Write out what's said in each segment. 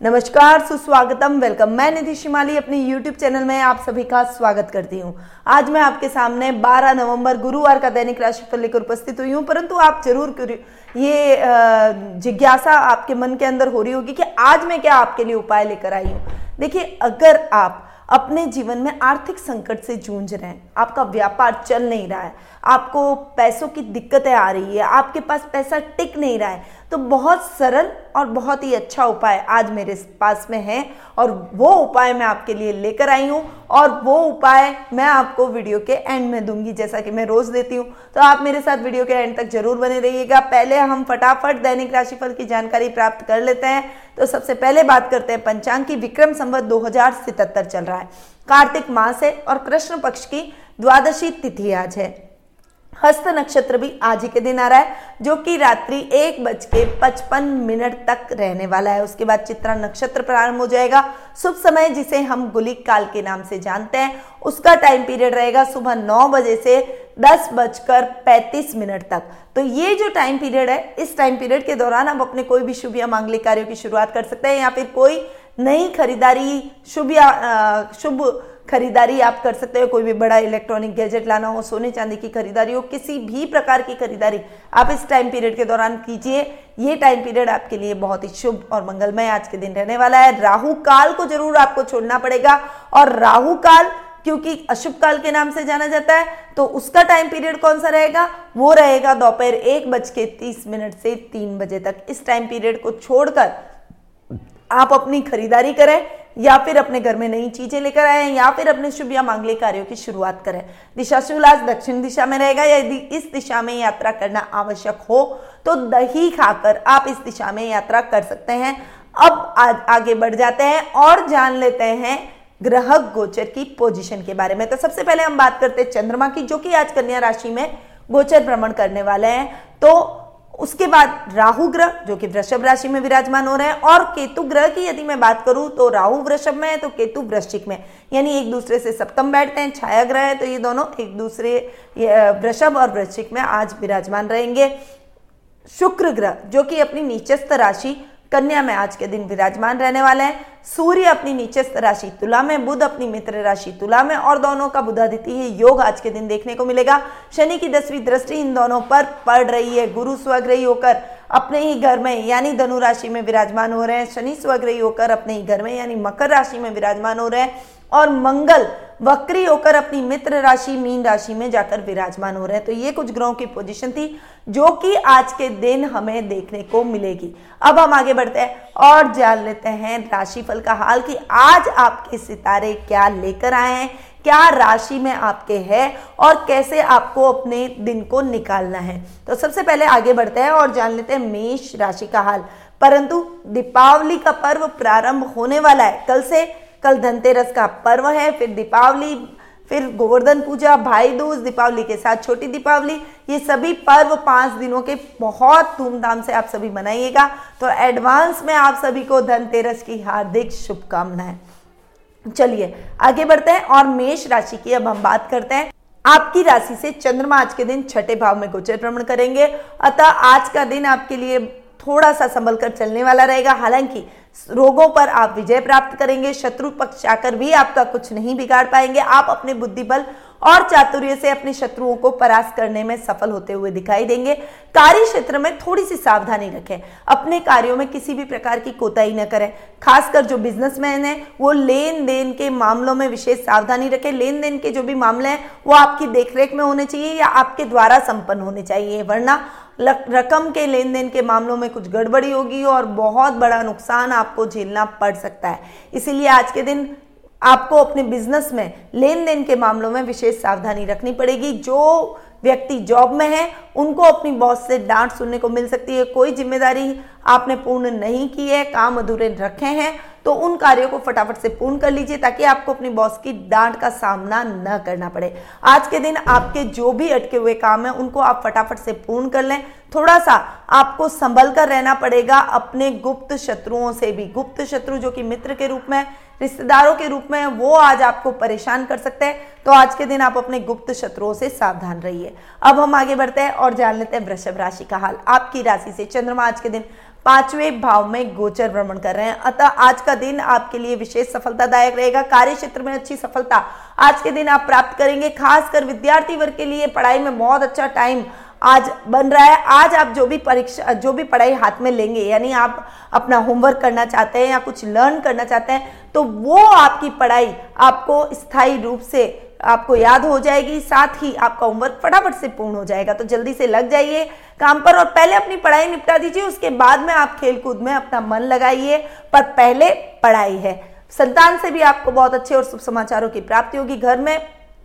नमस्कार, सुस्वागतम वेलकम मैं निधि शिमाली, अपने YouTube चैनल में आप सभी का स्वागत करती हूँ। आज मैं आपके सामने 12 नवंबर गुरुवार का दैनिक राशिफल लेकर उपस्थित हुई हूँ, परंतु आप ज़रूर ये जिज्ञासा आपके मन के अंदर हो रही होगी कि आज मैं क्या आपके लिए उपाय लेकर आई हूँ। देखिए, अगर आप अपने जीवन में आर्थिक संकट से जूझ रहे हैं, आपका व्यापार चल नहीं रहा है आपको पैसों की दिक्कतें आ रही है, आपके पास पैसा टिक नहीं रहा है तो बहुत सरल और बहुत ही अच्छा उपाय आज मेरे पास में है और वो उपाय मैं आपके लिए लेकर आई हूँ और वो उपाय मैं आपको वीडियो के एंड में दूँगी, जैसा कि मैं रोज देती हूँ। तो आप मेरे साथ वीडियो के एंड तक ज़रूर बने रहिएगा। पहले हम फटाफट दैनिक राशिफल की जानकारी प्राप्त कर लेते हैं। तो सबसे पहले बात करते हैं, पंचांग की विक्रम संवत दो चल रहा है। कार्तिक मास है और कृष्ण पक्ष की द्वादशी तिथि आज है। हस्त नक्षत्र भी आज ही के दिन आ रहा है, जो कि रात्रि एक बज के पचपन मिनट तक रहने वाला है। उसके बाद चित्रा नक्षत्र प्रारंभ हो जाएगा। शुभ समय जिसे हम गुलिक काल के नाम से जानते हैं। उसका टाइम पीरियड रहेगा सुबह नौ बजे से दस बजकर पैंतीस मिनट तक। तो ये जो टाइम पीरियड है, इस टाइम पीरियड के दौरान आप अपने कोई भी शुभ या मांगलिक कार्यों की शुरुआत कर सकते हैं। या फिर कोई नई खरीदारी, शुभ या शुभ खरीदारी आप कर सकते हो, कोई भी बड़ा इलेक्ट्रॉनिक गैजेट लाना हो, सोने चांदी की खरीदारी हो, किसी भी प्रकार की खरीदारी आप इस टाइम पीरियड के दौरान कीजिए। ये टाइम पीरियड आपके लिए बहुत ही शुभ और मंगलमय आज के दिन रहने वाला है। राहु काल को ज़रूर आपको छोड़ना पड़ेगा और राहु काल, क्योंकि अशुभ काल के नाम से जाना जाता है तो उसका टाइम पीरियड कौन सा रहेगा? वो रहेगा दोपहर एक बज के तीस मिनट से तीन बजे तक। इस टाइम पीरियड को छोड़कर आप अपनी खरीदारी करें या फिर अपने घर में नई चीज़ें लेकर आए या फिर अपने शुभ या मांगलिक कार्यों की शुरुआत करें। दिशा आज दक्षिण दिशा में रहेगा। यदि इस दिशा में यात्रा करना आवश्यक हो तो दही खाकर आप इस दिशा में यात्रा कर सकते हैं। अब आज आगे बढ़ जाते हैं और जान लेते हैं ग्रह गोचर की पोजीशन के बारे में। तो सबसे पहले हम बात करते हैं चंद्रमा की, जो कि आज कन्या राशि में गोचर भ्रमण करने वाले हैं। तो उसके बाद राहु ग्रह, जो कि वृषभ राशि में विराजमान हो रहे हैं, और केतु ग्रह की यदि मैं बात करूँ तो राहु वृषभ में है तो केतु वृश्चिक में। यानी एक दूसरे से सप्तम बैठते हैं, छाया ग्रह है तो ये दोनों एक दूसरे वृषभ और वृश्चिक में आज विराजमान रहेंगे। शुक्र ग्रह, जो कि अपनी नीचस्थ राशि, कन्या में आज के दिन विराजमान रहने वाले हैं। सूर्य अपनी नीचे राशि तुला में, बुध अपनी मित्र राशि तुला में और दोनों का बुधादित्य योग आज के दिन देखने को मिलेगा। शनि की दसवीं दृष्टि इन दोनों पर पड़ रही है। गुरु स्वग्रही होकर अपने ही घर में, यानी धनु राशि में विराजमान हो रहे हैं। शनि स्वग्रही होकर अपने ही घर में, यानी मकर राशि में विराजमान हो रहे हैं और मंगल वक्री होकर अपनी मित्र राशि, मीन राशि में जाकर विराजमान हो रहे हैं। तो ये कुछ ग्रहों की पोजीशन थी। जो कि आज के दिन हमें देखने को मिलेगी। अब हम आगे बढ़ते हैं और जान लेते हैं राशिफल का हाल कि आज आपके सितारे क्या लेकर आए हैं, क्या राशि में आपके है और कैसे आपको अपने दिन को निकालना है। तो सबसे पहले आगे बढ़ते हैं और जान लेते हैं मेष राशि का हाल। परंतु दीपावली का पर्व प्रारंभ होने वाला है। कल से कल धनतेरस का पर्व है, फिर दीपावली फिर गोवर्धन पूजा, भाई दूज, दीपावली के साथ छोटी दीपावली, ये सभी पर्व पाँच दिनों के बहुत धूमधाम से आप सभी मनाइएगा। तो एडवांस में आप सभी को धनतेरस की हार्दिक शुभकामनाएँ। चलिए, आगे बढ़ते हैं और मेष राशि की अब हम बात करते हैं। आपकी राशि से चंद्रमा आज के दिन छठे भाव में गोचर भ्रमण करेंगे। अतः आज का दिन आपके लिए थोड़ा सा संभल कर चलने वाला रहेगा। हालाँकि रोगों पर आप विजय प्राप्त करेंगे, शत्रु पक्ष आकर भी आपका कुछ नहीं बिगाड़ पाएँगे। आप अपने बुद्धि बल और चातुर्य से अपने शत्रुओं को परास्त करने में सफल होते हुए दिखाई देंगे। कार्य क्षेत्र में थोड़ी सी सावधानी रखें। अपने कार्यों में किसी भी प्रकार की कोताही न करें। खासकर जो बिजनेसमैन है, वो लेन देन के मामलों में विशेष सावधानी रखें। लेन देन के जो भी मामले हैं, वो आपकी देखरेख में होने चाहिए या आपके द्वारा संपन्न होने चाहिए, वरना रकम के लेन देन के मामलों में कुछ गड़बड़ी होगी और बहुत बड़ा नुकसान आपको झेलना पड़ सकता है। इसीलिए आज के दिन आपको अपने बिज़नेस में लेन देन के मामलों में विशेष सावधानी रखनी पड़ेगी। जो व्यक्ति जॉब में है, उनको अपनी बॉस से डांट सुनने को मिल सकती है, कोई ज़िम्मेदारी आपने पूर्ण नहीं की है, काम अधूरे रखे हैं तो उन कार्यों को फटाफट से पूर्ण कर लीजिए ताकि आपको अपनी बॉस की डांट का सामना न करना पड़े। आज के दिन आपके जो भी अटके हुए काम है, उनको आप फटाफट से पूर्ण कर लें। थोड़ा सा आपको संभल कर रहना पड़ेगा अपने गुप्त शत्रुओं से भी। गुप्त शत्रु जो कि मित्र के रूप में रिश्तेदारों के रूप में वो आज आपको परेशान कर सकते हैं। तो आज के दिन आप अपने गुप्त शत्रुओं से सावधान रहिए। अब हम आगे बढ़ते हैं और जान लेते हैं वृषभ राशि का हाल। आपकी राशि से चंद्रमा आज के दिन पाँचवें भाव में गोचर भ्रमण कर रहे हैं। अतः आज का दिन आपके लिए विशेष सफलतादायक रहेगा। कार्य क्षेत्र में अच्छी सफलता आज के दिन आप प्राप्त करेंगे। खासकर विद्यार्थी वर्ग के लिए पढ़ाई में बहुत अच्छा टाइम आज बन रहा है। आज आप जो भी परीक्षा, जो भी पढ़ाई हाथ में लेंगे, यानी आप अपना होमवर्क करना चाहते हैं या कुछ लर्न करना चाहते हैं तो वो आपकी पढ़ाई आपको स्थायी रूप से आपको याद हो जाएगी, साथ ही आपका होमवर्क फटाफट से पूर्ण हो जाएगा। तो जल्दी से लग जाइए काम पर और पहले अपनी पढ़ाई निपटा दीजिए, उसके बाद में आप खेल कूद में अपना मन लगाइए, पर पहले पढ़ाई है। संतान से भी आपको बहुत अच्छे और शुभ समाचारों की प्राप्ति होगी। घर में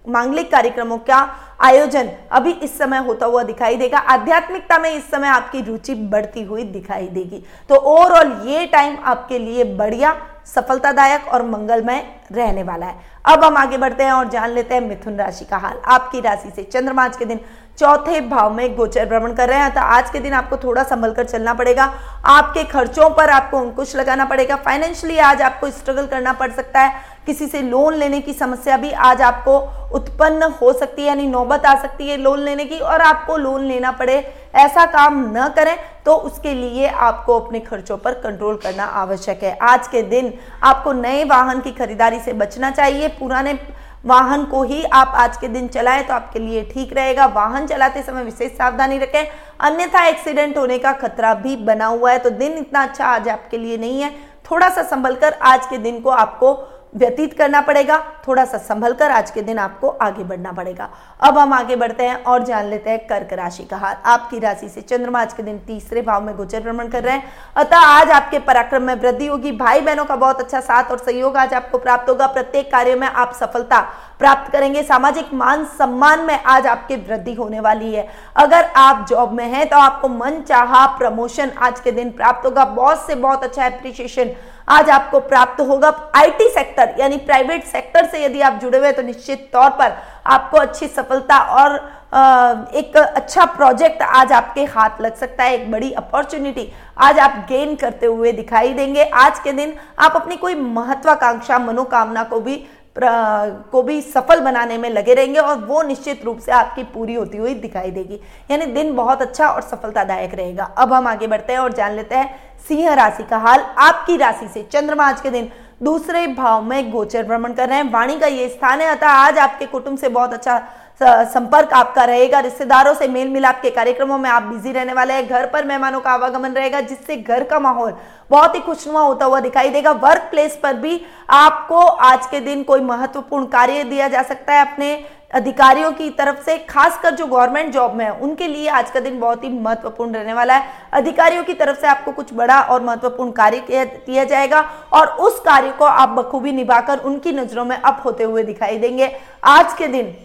मांगलिक कार्यक्रमों का आयोजन अभी इस समय होता हुआ दिखाई देगा। आध्यात्मिकता में इस समय आपकी रुचि बढ़ती हुई दिखाई देगी। तो ओवरऑल ये टाइम आपके लिए बढ़िया, सफलतादायक और मंगलमय रहने वाला है। अब हम आगे बढ़ते हैं और जान लेते हैं मिथुन राशि का हाल। आपकी राशि से चंद्रमा आज के दिन चौथे भाव में गोचर भ्रमण कर रहे हैं तो आज के दिन आपको थोड़ा संभल कर चलना पड़ेगा। आपके खर्चों पर आपको अंकुश लगाना पड़ेगा। फाइनेंशियली आज आपको स्ट्रगल करना पड़ सकता है। किसी से लोन लेने की समस्या भी आज आपको उत्पन्न हो सकती है, यानी नौबत आ सकती है लोन लेने की, और आपको लोन लेना पड़े, ऐसा काम न करें तो उसके लिए आपको अपने खर्चों पर कंट्रोल करना आवश्यक है। आज के दिन आपको नए वाहन की खरीदारी से बचना चाहिए, पुराने वाहन को ही आप आज के दिन चलाएँ तो आपके लिए ठीक रहेगा। वाहन चलाते समय विशेष सावधानी रखें, अन्यथा एक्सीडेंट होने का खतरा भी बना हुआ है तो दिन इतना अच्छा आज आपके लिए नहीं है। थोड़ा सा संभल कर आज के दिन को आपको व्यतीत करना पड़ेगा थोड़ा सा संभल कर आज के दिन आपको आगे बढ़ना पड़ेगा। अब हम आगे बढ़ते हैं और जान लेते हैं कर्क राशि का हाल। आपकी राशि से चंद्रमा आज के दिन तीसरे भाव में गोचर भ्रमण कर रहे हैं। अतः आज आपके पराक्रम में वृद्धि होगी। भाई बहनों का बहुत अच्छा साथ और सहयोग आज आपको प्राप्त होगा। प्रत्येक कार्य में आप सफलता प्राप्त करेंगे। सामाजिक मान सम्मान में आज आपकी वृद्धि होने वाली है। अगर आप जॉब में हैं तो आपको मन चाह प्रमोशन आज के दिन प्राप्त होगा। बहुत से बहुत अच्छा एप्रिसिएशन आज आपको प्राप्त होगा। आईटी सेक्टर यानी प्राइवेट सेक्टर से यदि आप जुड़े हुए तो निश्चित तौर पर आपको अच्छी सफलता और एक अच्छा प्रोजेक्ट आज आपके हाथ लग सकता है, एक बड़ी अपॉर्चुनिटी आज आप गेन करते हुए दिखाई देंगे। आज के दिन आप अपनी कोई महत्वाकांक्षा, मनोकामना को भी को भी सफल बनाने में लगे रहेंगे और वो निश्चित रूप से आपकी पूरी होती हुई दिखाई देगी। यानी दिन बहुत अच्छा और सफलतादायक रहेगा। अब हम आगे बढ़ते हैं और जान लेते हैं सिंह राशि का हाल। आपकी राशि से चंद्रमा आज के दिन दूसरे भाव में गोचर भ्रमण कर रहे हैं। वाणी का ये स्थान है। अतः आज आपके कुटुंब से बहुत अच्छा संपर्क आपका रहेगा। रिश्तेदारों से मेल मिलाप के कार्यक्रमों में आप बिज़ी रहने वाले हैं। घर पर मेहमानों का आवागमन रहेगा, जिससे घर का माहौल बहुत ही खुशनुमा होता हुआ दिखाई देगा। वर्क प्लेस पर भी आपको आज के दिन कोई महत्वपूर्ण कार्य दिया जा सकता है। अपने अधिकारियों की तरफ़ से, खासकर जो गवर्नमेंट जॉब में है, उनके लिए आज का दिन बहुत ही महत्वपूर्ण रहने वाला है। अधिकारियों की तरफ़ से आपको कुछ बड़ा और महत्वपूर्ण कार्य किया जाएगा और उस कार्य को आप बखूबी निभाकर उनकी नज़रों में अप होते हुए दिखाई देंगे। आज के दिन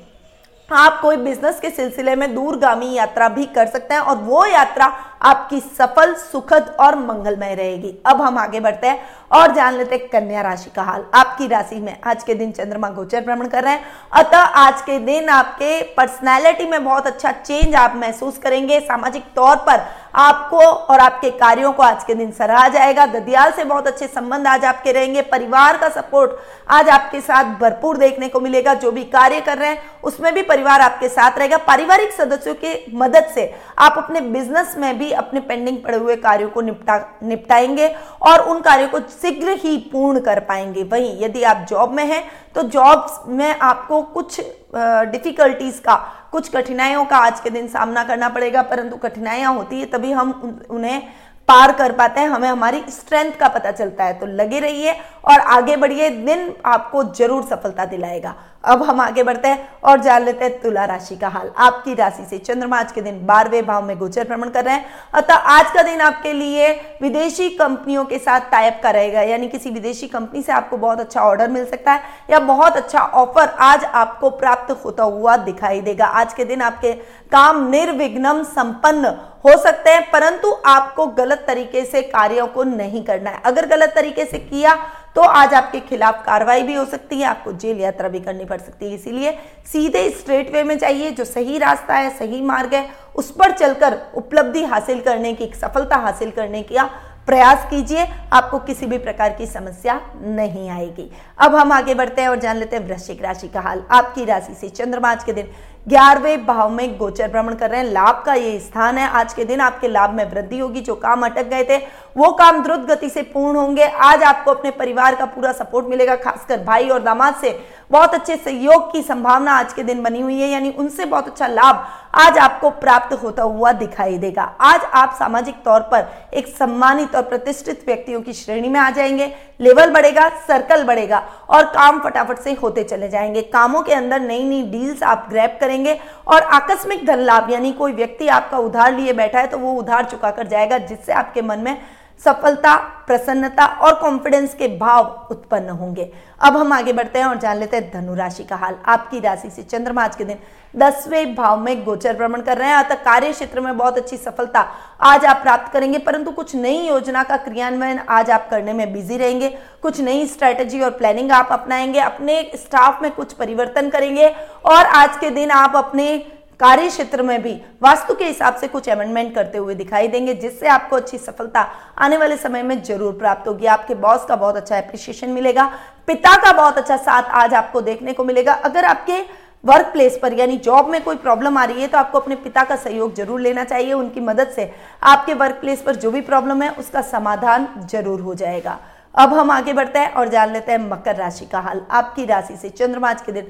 आप कोई बिज़नेस के सिलसिले में दूरगामी यात्रा भी कर सकते हैं और वो यात्रा आपकी सफल, सुखद और मंगलमय रहेगी। अब हम आगे बढ़ते हैं और जान लेते हैं कन्या राशि का हाल। आपकी राशि में आज के दिन चंद्रमा गोचर भ्रमण कर रहे हैं। अतः आज के दिन आपके पर्सनैलिटी में बहुत अच्छा चेंज आप महसूस करेंगे। सामाजिक तौर पर आपको और आपके कार्यों को आज के दिन सराहा जाएगा। ददियाल से बहुत अच्छे संबंध आज आपके रहेंगे। परिवार का सपोर्ट आज आपके साथ भरपूर देखने को मिलेगा। जो भी कार्य कर रहे हैं, उसमें भी परिवार आपके साथ रहेगा। पारिवारिक सदस्यों की मदद से आप अपने बिज़नेस में भी अपने पेंडिंग पड़े हुए कार्यों को निपटा, निपटाएँगे और उन कार्यों को शीघ्र ही पूर्ण कर पाएँगे। वहीं यदि आप जॉब में हैं तो जॉब में आपको कुछ डिफिकल्टीज का, कुछ कठिनाइयों का आज के दिन सामना करना पड़ेगा, परंतु कठिनाइयाँ होती है, तभी हम उन्हें पार कर पाते हैं, हमें हमारी स्ट्रेंथ का पता चलता है। तो लगे रहिए और आगे बढ़िए, दिन आपको ज़रूर सफलता दिलाएगा। अब हम आगे बढ़ते हैं और जान लेते हैं तुला राशि का हाल। आपकी राशि से चंद्रमा आज के दिन बारहवें भाव में गोचर भ्रमण कर रहे हैं। अतः आज का दिन आपके लिए विदेशी कंपनियों के साथ टाइप का रहेगा। यानी किसी विदेशी कंपनी से आपको बहुत अच्छा ऑर्डर मिल सकता है या बहुत अच्छा ऑफ़र आज आपको प्राप्त होता हुआ दिखाई देगा। आज के दिन आपके काम निर्विघ्नम संपन्न हो सकते हैं, परंतु आपको गलत तरीके से कार्यों को नहीं करना है। अगर गलत तरीके से किया तो आज आपके खिलाफ कार्रवाई भी हो सकती है, आपको जेल यात्रा भी करनी पड़ सकती है। इसीलिए सीधे स्ट्रेट वे में जाइए, जो सही रास्ता है, सही मार्ग है, उस पर चलकर उपलब्धि हासिल करने की सफलता हासिल करने की प्रयास कीजिए, आपको किसी भी प्रकार की समस्या नहीं आएगी। अब हम आगे बढ़ते हैं और जान लेते हैं वृश्चिक राशि का हाल। आपकी राशि से चंद्रमा आज के दिन ग्यारहवें भाव में गोचर भ्रमण कर रहे हैं। लाभ का ये स्थान है। आज के दिन आपके लाभ में वृद्धि होगी। जो काम अटक गए थे, वो काम द्रुत गति से पूर्ण होंगे। आज आपको अपने परिवार का पूरा सपोर्ट मिलेगा, खासकर भाई और दामाद से। बहुत अच्छे सहयोग की संभावना आज के दिन बनी हुई है। यानी उनसे बहुत अच्छा लाभ आज आपको प्राप्त होता हुआ दिखाई देगा। आज आप सामाजिक तौर पर एक सम्मानित और प्रतिष्ठित व्यक्तियों की श्रेणी में आ जाएँगे। लेवल बढ़ेगा, सर्कल बढ़ेगा और काम फटाफट से होते चले जाएँगे। कामों के अंदर नई नई डील्स आप ग्रैप करेंगे और आकस्मिक धन लाभ यानी कोई व्यक्ति आपका उधार लिए बैठा है तो वो उधार चुका कर जाएगा, जिससे आपके मन में सफलता, प्रसन्नता और कॉन्फिडेंस के भाव उत्पन्न होंगे। अब हम आगे बढ़ते हैं और जान लेते हैं धनु राशि का हाल। आपकी राशि से चंद्रमा आज के दिन दसवें भाव में गोचर भ्रमण कर रहे हैं। अतः कार्य क्षेत्र में बहुत अच्छी सफलता आज आप प्राप्त करेंगे, परंतु कुछ नई योजना का क्रियान्वयन आज आप करने में बिज़ी रहेंगे। कुछ नई स्ट्रैटेजी और प्लानिंग आप अपनाएँगे। अपने स्टाफ में कुछ परिवर्तन करेंगे और आज के दिन आप अपने कार्य क्षेत्र में भी वास्तु के हिसाब से कुछ अमेंडमेंट करते हुए दिखाई देंगे, जिससे आपको अच्छी सफलता आने वाले समय में ज़रूर प्राप्त होगी। आपके बॉस का बहुत अच्छा अप्रिशिएशन मिलेगा, पिता का बहुत अच्छा साथ आज आपको देखने को मिलेगा। अगर आपके वर्क प्लेस पर यानी जॉब में कोई प्रॉब्लम आ रही है तो आपको अपने पिता का सहयोग ज़रूर लेना चाहिए। उनकी मदद से आपके वर्क प्लेस पर जो भी प्रॉब्लम है, उसका समाधान ज़रूर हो जाएगा। अब हम आगे बढ़ते हैं और जान लेते हैं मकर राशि का हाल। आपकी राशि से चंद्रमा के दिन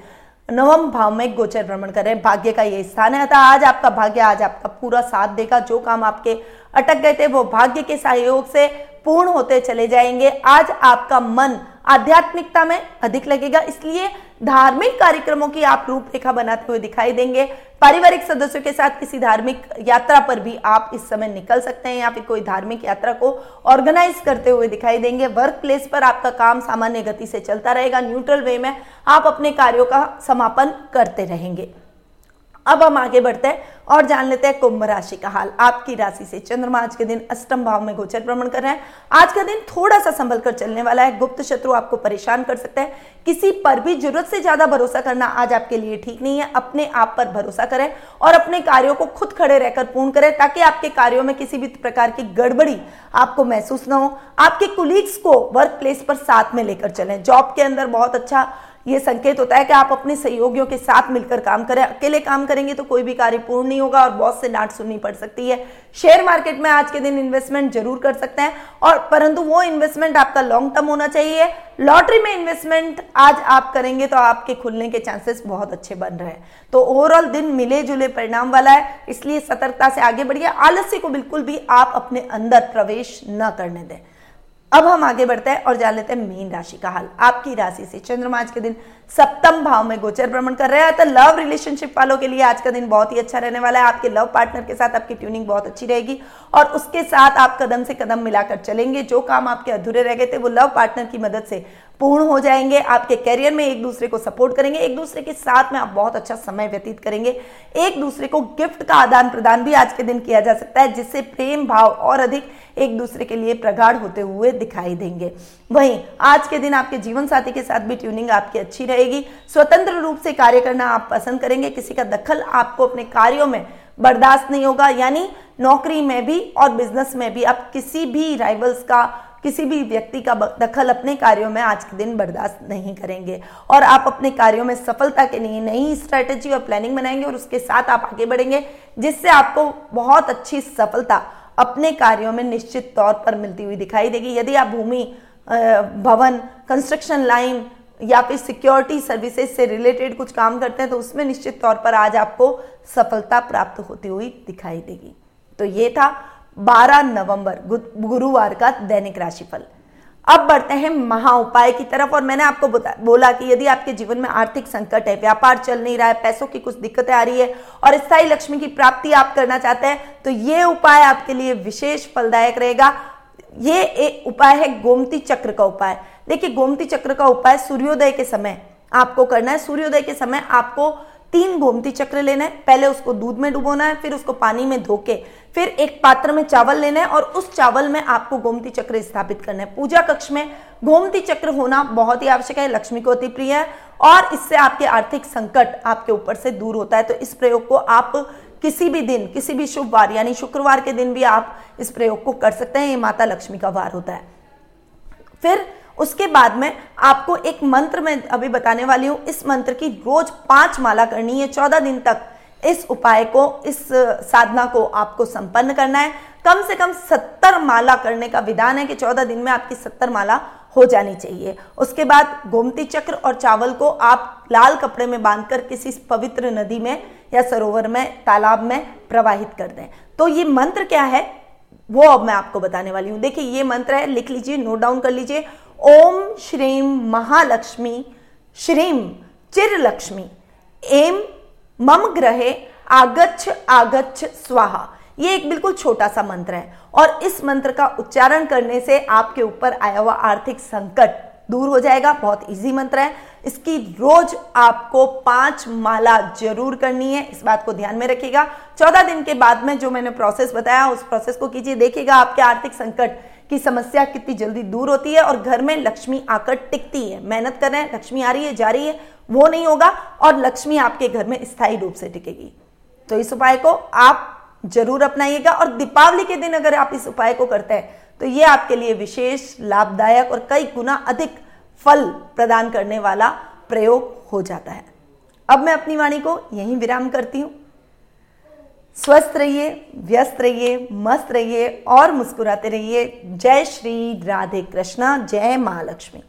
नवम भाव में गोचर भ्रमण कर रहे हैं। भाग्य का ये स्थान है। अतः आज आपका भाग्य, आज आपका पूरा साथ देगा। जो काम आपके अटक गए थे, वो भाग्य के सहयोग से पूर्ण होते चले जाएँगे। आज आपका मन आध्यात्मिकता में अधिक लगेगा। इसलिए धार्मिक कार्यक्रमों की आप रूपरेखा बनाते हुए दिखाई देंगे। पारिवारिक सदस्यों के साथ किसी धार्मिक यात्रा पर भी आप इस समय निकल सकते हैं। या फिर कोई धार्मिक यात्रा को ऑर्गेनाइज करते हुए दिखाई देंगे। वर्क प्लेस पर आपका काम सामान्य गति से चलता रहेगा। न्यूट्रल वे में आप अपने कार्यों का समापन करते रहेंगे। अब हम आगे बढ़ते हैं और जान लेते हैं कुंभ राशि का हाल। आपकी राशि से चंद्रमा आज के दिन अष्टम भाव में गोचर भ्रमण कर रहे हैं। आज का दिन थोड़ा सा संभल कर चलने वाला है। गुप्त शत्रु आपको परेशान कर सकते हैं। किसी पर भी ज़रूरत से ज़्यादा भरोसा करना आज आपके लिए ठीक नहीं है। अपने आप पर भरोसा करें और अपने कार्यों को खुद खड़े रहकर पूर्ण करें ताकि आपके कार्यों में किसी भी प्रकार की गड़बड़ी आपको महसूस ना हो। आपके कुलीग्स को वर्क प्लेस पर साथ में लेकर चलें। जॉब के अंदर बहुत अच्छा ये संकेत होता है कि आप अपने सहयोगियों के साथ मिलकर काम करें। अकेले काम करेंगे तो कोई भी कार्य पूर्ण नहीं होगा और बॉस से डांट सुननी पड़ सकती है। शेयर मार्केट में आज के दिन इन्वेस्टमेंट ज़रूर कर सकते हैं और परंतु वो इन्वेस्टमेंट आपका लॉन्ग टर्म होना चाहिए। लॉटरी में इन्वेस्टमेंट आज आप करेंगे तो आपके खुलने के चांसेस बहुत अच्छे बन रहे हैं। तो ओवरऑल दिन मिले जुले परिणाम वाला है, इसलिए सतर्कता से आगे बढ़िए। आलस्य को बिल्कुल भी आप अपने अंदर प्रवेश न करने दें। अब हम आगे बढ़ते हैं और जान लेते हैं मीन राशि का हाल। आपकी राशि से चंद्रमा आज के दिन सप्तम भाव में गोचर भ्रमण कर रहे हैं तो लव रिलेशनशिप वालों के लिए आज का दिन बहुत ही अच्छा रहने वाला है। आपके लव पार्टनर के साथ आपकी ट्यूनिंग बहुत अच्छी रहेगी और उसके साथ आप कदम से कदम मिलाकर चलेंगे। जो काम आपके अधूरे रह गए थे, वो लव पार्टनर की मदद से पूर्ण हो जाएँगे, आपके करियर में एक दूसरे को सपोर्ट करेंगे, एक दूसरे के साथ में आप बहुत अच्छा समय व्यतीत करेंगे। एक दूसरे को गिफ्ट का आदान प्रदान भी आज के दिन किया जा सकता है, जिससे प्रेम भाव और अधिक एक दूसरे के लिए प्रगाढ़ होते हुए दिखाई देंगे। वहीं आज के दिन आपके जीवन साथी के साथ भी ट्यूनिंग आपकी अच्छी रहेगी। स्वतंत्र रूप से कार्य करना आप पसंद करेंगे। किसी का दखल आपको अपने कार्यों में बर्दाश्त नहीं होगा, यानी नौकरी में भी और बिज़नेस में भी आप किसी भी राइवल्स का किसी भी व्यक्ति का दखल अपने कार्यों में आज के दिन बर्दाश्त नहीं करेंगे। और आप अपने कार्यों में सफलता के लिए नई स्ट्रैटेजी और प्लानिंग बनाएँगे और उसके साथ आप आगे बढ़ेंगे, जिससे आपको बहुत अच्छी सफलता अपने कार्यों में निश्चित तौर पर मिलती हुई दिखाई देगी। यदि आप भूमि भवन कंस्ट्रक्शन लाइन या फिर सिक्योरिटी सर्विसेज़ से रिलेटेड कुछ काम करते हैं तो उसमें निश्चित तौर पर आज आपको सफलता प्राप्त होती हुई दिखाई देगी। तो ये था 12 नवंबर गुरुवार का दैनिक राशिफल। अब बढ़ते हैं महा उपाय की तरफ़ और मैंने आपको बोला कि यदि आपके जीवन में आर्थिक संकट है, व्यापार चल नहीं रहा है, पैसों की कुछ दिक्कतें आ रही है और स्थायी लक्ष्मी की प्राप्ति आप करना चाहते हैं तो ये उपाय आपके लिए विशेष फलदायक रहेगा। ये एक उपाय है गोमती चक्र का उपाय। देखिए, गोमती चक्र का उपाय सूर्योदय के समय आपको करना है। सूर्योदय के समय आपको तीन गोमती चक्र लेना है, पहले उसको दूध में डुबोना है, फिर उसको पानी में धोके, फिर एक पात्र में चावल लेना है और उस चावल में आपको गोमती चक्र स्थापित करना है। पूजा कक्ष में गोमती चक्र होना बहुत ही आवश्यक है, लक्ष्मी को अति प्रिय है और इससे आपके आर्थिक संकट आपके ऊपर से दूर होता है। तो इस प्रयोग को आप किसी भी दिन, किसी भी शुभ वार, यानी शुक्रवार के दिन भी आप इस प्रयोग को कर सकते हैं, ये माता लक्ष्मी का वार होता है। फिर उसके बाद में आपको एक मंत्र में अभी बताने वाली हूँ। इस मंत्र की रोज पाँच माला करनी है। चौदह दिन तक इस उपाय को, इस साधना को आपको संपन्न करना है। कम से कम सत्तर माला करने का विधान है कि चौदह दिन में आपकी सत्तर माला हो जानी चाहिए। उसके बाद गोमती चक्र और चावल को आप लाल कपड़े में बांधकर किसी पवित्र नदी में या सरोवर में, तालाब में प्रवाहित कर दें। तो ये मंत्र क्या है? वो अब मैं आपको बताने वाली हूँ। देखिए, ये मंत्र है, लिख लीजिए, नोट डाउन कर लीजिए। ओम श्रीम महालक्ष्मी श्रीम चिर लक्ष्मी एम, मम ग्रहे आगच्छ आगच्छ, स्वाहा। ये एक बिल्कुल छोटा सा मंत्र है और इस मंत्र का उच्चारण करने से आपके ऊपर आया हुआ आर्थिक संकट दूर हो जाएगा। बहुत इजी मंत्र है। इसकी रोज आपको पाँच माला ज़रूर करनी है। इस बात को ध्यान में रखिएगा। चौदह दिन के बाद में जो मैंने प्रोसेस बताया, उस प्रोसेस को कीजिए। देखिएगा आपके आर्थिक संकट की समस्या कितनी जल्दी दूर होती है और घर में लक्ष्मी आकर टिकती है। मेहनत कर रहे हैं, लक्ष्मी आ रही है, जा रही है, वो नहीं होगा और लक्ष्मी आपके घर में स्थायी रूप से टिकेगी। तो इस उपाय को आप ज़रूर अपनाइएगा और दीपावली के दिन अगर आप इस उपाय को करते हैं तो ये आपके लिए विशेष, लाभदायक और कई गुना अधिक फल प्रदान करने वाला प्रयोग हो जाता है। अब मैं अपनी वाणी को यहीं विराम करती हूँ। स्वस्थ रहिए, व्यस्त रहिए, मस्त रहिए और मुस्कुराते रहिए। जय श्री राधे कृष्णा, जय महालक्ष्मी